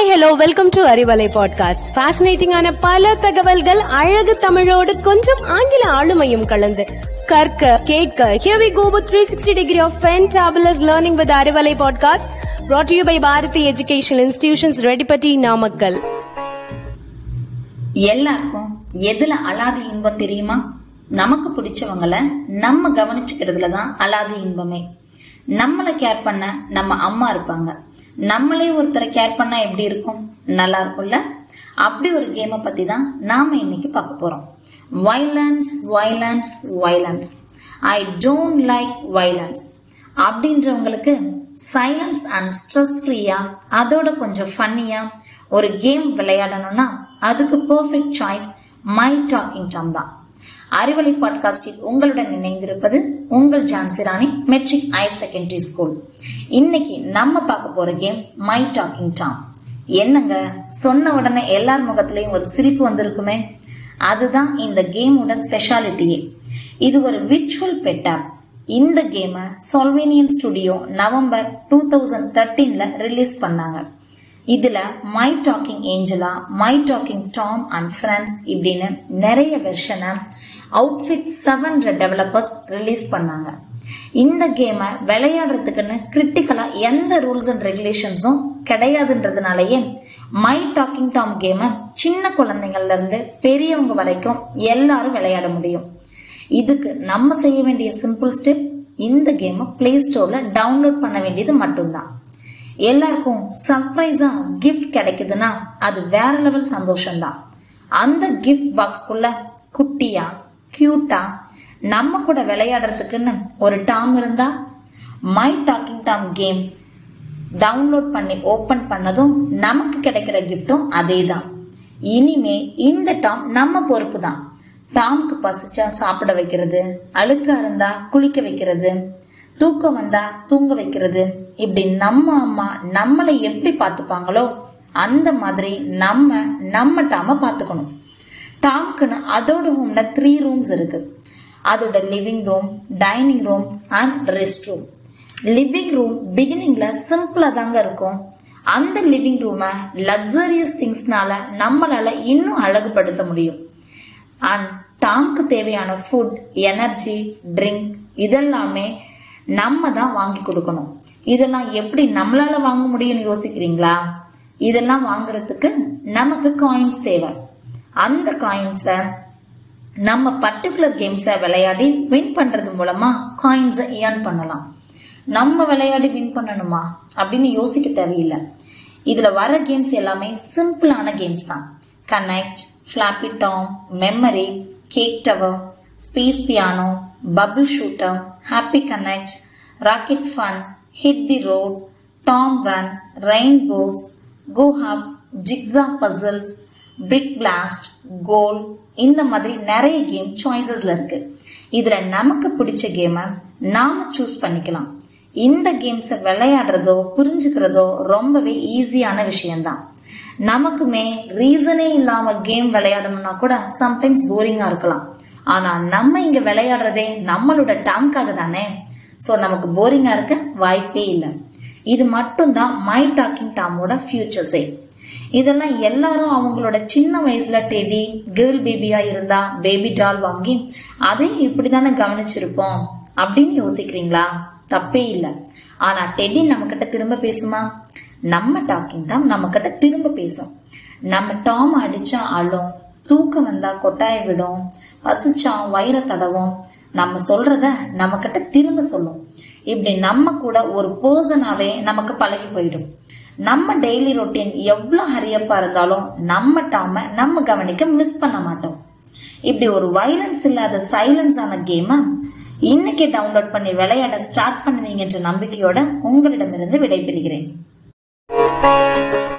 Hi hello welcome to Arivalai podcast ஃபேசினேட்டிங்கான பல தகவல்கள் அழகு தமிழோடு கொஞ்சம் ஆங்கில ஆளுமையும் கலந்து. கற்க கேட்க here we go with 360 degree of fantabulous learning with Arivalai podcast brought to you by Bharathi educational institutions Reddipatti Namakkal எல்லாருக்கும் எதுல அலாதி இன்பம் தெரியுமா? நமக்கு பிடிச்சவங்கள நம்ம கவனிச்சுக்கிறதுல தான் அலாதி இன்பமே. நம்மளை கேர் பண்ண நம்ம அம்மா இருப்பாங்க. நம்மளே ஒருத்தரை கேர் பண்ணா எப்படி இருக்கும்? நல்லா இருக்கும்ல? அப்படி ஒரு கேமை பத்தி தான் நாம இன்னைக்கு பார்க்க போறோம். Violence violence violence I don't like violence அப்படின்றவங்களுக்கு சைலன்ஸ் அண்ட் ஸ்ட்ரெஸ் ஃப்ரீயா அதோட கொஞ்சம் ஃபன்னியா ஒரு கேம் விளையாடணும்னா அதுக்கு பெர்ஃபெக்ட் சாய்ஸ் மை டாக்கிங் டம் தான். அறிவலை பாட்காஸ்டில் உங்களுடன் இணைந்திருப்பது உங்கள் Jhansi Rani matric higher secondary school. இன்னைக்கு நம்ம பார்க்க போற கேம் மை டாக்கிங் டாம். என்னங்க? சொன்ன உடனே எல்லார் முகத்திலையும் ஒரு சிரிப்பு வந்திருக்குமே? அதுதான் இந்த கேமோட ஸ்பெஷாலிட்டியே இது ஒரு விர்ச்சுவல் பெட்டாப் இந்த கேமை Slovenian studio November two thousand தேர்ட்டீன்ல release பண்ணாங்க. இதுல my talking Angela my talking Tom and friends இப்படின்னு நிறைய வெர்ஷனை அவுட்ஃபிட் செவன்ற டெவலப்பர்ஸ் ரிலீஸ் பண்ணாங்க. இந்த கேமை விளையாடுறதுக்குன்னு கிரிட்டிக்கலா எந்த ரூல்ஸ் அண்ட் ரெகுலேஷன்ஸும் கிடையாதுன்றதுனாலயே மை டாக்கிங் டாம் கேமை சின்ன குழந்தைங்கள்ல இருந்து பெரியவங்க வரைக்கும் எல்லாரும் விளையாட முடியும். இதுக்கு நம்ம செய்ய வேண்டிய சிம்பிள் ஸ்டெப் இந்த கேமை பிளே ஸ்டோர்ல டவுன்லோட் பண்ண வேண்டியது மட்டும்தான். எல்லாருக்கும் சர்ப்ரைஸா கிஃப்ட் கிடைக்குதுன்னா அது வேற லெவல் சந்தோஷம் தான் அந்த கிஃப்ட் பாக்ஸ்க்குள்ள குட்டியா கியூட்டா நம்ம கூட விளையாடுறதுக்குன்னு ஒரு டாம் இருந்தா my talking Tom game download பண்ணி ஓபன் பண்ணதும் நமக்கு கிடைக்கிற கிஃப்டும் அதே தான் இனிமே இந்த டாம் நம்ம பொறுப்பு தான் டாம்க்கு பசிச்சா சாப்பிட வைக்கிறது அழுக்கா இருந்தா குளிக்க வைக்கிறது தூக்கம் வந்தா தூங்க வைக்கிறது இப்படி நம்ம அம்மா நம்மளை எப்படி பாத்துப்பாங்களோ அந்த மாதிரி நம்ம நம்ம டாம பாத்துக்கணும் டாம்க்குன்னு அதோட ஹோம்ல த்ரீ ரூம்ஸ் இருக்கு. அதோட living room dining room and rest room living room பிகினிங்ல சிம்பிளா தாங்க இருக்கும். அந்த லிவிங் ரூம லக்ஸரியஸ் திங்ஸ்னால நம்மளால இன்னும் அழகுபடுத்த முடியும். அண்ட் டாம்க்கு தேவையான ஃபுட் எனர்ஜி ட்ரிங்க் இதெல்லாமே நம்ம தான் வாங்கி கொடுக்கணும். இதெல்லாம் எப்படி நம்மளால வாங்க முடியும்னு யோசிக்கிறீங்களா? இதெல்லாம் வாங்குறதுக்கு நமக்கு காயின்ஸ் தேவை. அந்த காயின்ஸை நம்ம பர்டிகுலர் கேம்ஸை விளையாடி வின் பண்றது மூலமா காயின்ஸை ஏர்ன் பண்ணலாம். நம்ம விளையாடி வின் பண்ணணுமா? அப்படின்னு யோசிக்க தேவையில்லை. இதுல வர கேம்ஸ் எல்லாமே சிம்பிளான கேம்ஸ் தான். Connect flappy Tom memory cake tower space piano bubble shooter happy connect rocket fun hit the road Tom run rainbows go hub jigsaw puzzles brick blast goal இந்த மாதிரி நிறைய கேம் சாய்ஸஸ்ல இருக்கு. இதுல நமக்கு பிடிச்ச கேமை நாம சூஸ் பண்ணிக்கலாம். இந்த கேம்ஸை விளையாடுறதோ புரிஞ்சுக்கிறதோ ரொம்பவே ஈஸியான விஷயம்தான். நமக்குமே ரீசனே இல்லாம கேம் விளையாடணும்னா கூட சம்டைம்ஸ் போரிங்கா இருக்கலாம். ஆனா நம்ம இங்க விளையாடுறதே நம்மளோட டாம்காக தானே? சோ நமக்கு போரிங்கா இருக்க வாய்ப்பே இல்லை. இது மட்டும்தான் மை டாக்கிங் டாமோட ஃபியூச்சர்ஸே இதெல்லாம் எல்லாரும் அவங்களோட சின்ன வயசுல டெடி கேர்ள் பேபியா இருந்தா பேபி டால் வாங்கி அதையும் இப்படிதானே கவனிச்சிருப்போம் அப்படின்னு யோசிக்கிறீங்களா? தப்பே இல்ல. ஆனா டெடி நம்ம கிட்ட திரும்ப பேசுமா? நம்ம டாக்கிங் தான் நம்ம கிட்ட திரும்ப பேசும். நம்ம டாம் அடிச்சா அழும் தூக்கம் வந்தா கொட்டாய விடும் பசிச்சா வயிற தடவும் நம்ம சொல்றத நம்ம கிட்ட திரும்ப சொல்லும். இப்படி நம்ம கூட ஒரு பர்சனாவே நமக்கு பழகி போயிடும். நம்ம டெய்லி ரொட்டீன் எவ்வளவு ஹரியப்பா இருந்தாலும் நம்ம டாம நம்ம கவனிக்க மிஸ் பண்ண மாட்டோம். இப்படி ஒரு வைலன்ஸ் இல்லாத சைலன்ஸ் ஆன கேம இன்னைக்கே டவுன்லோட் பண்ணி விளையாட ஸ்டார்ட் பண்ணுவீங்கன்ற நம்பிக்கையோட உங்களிடமிருந்து விடைபெறுகிறேன்.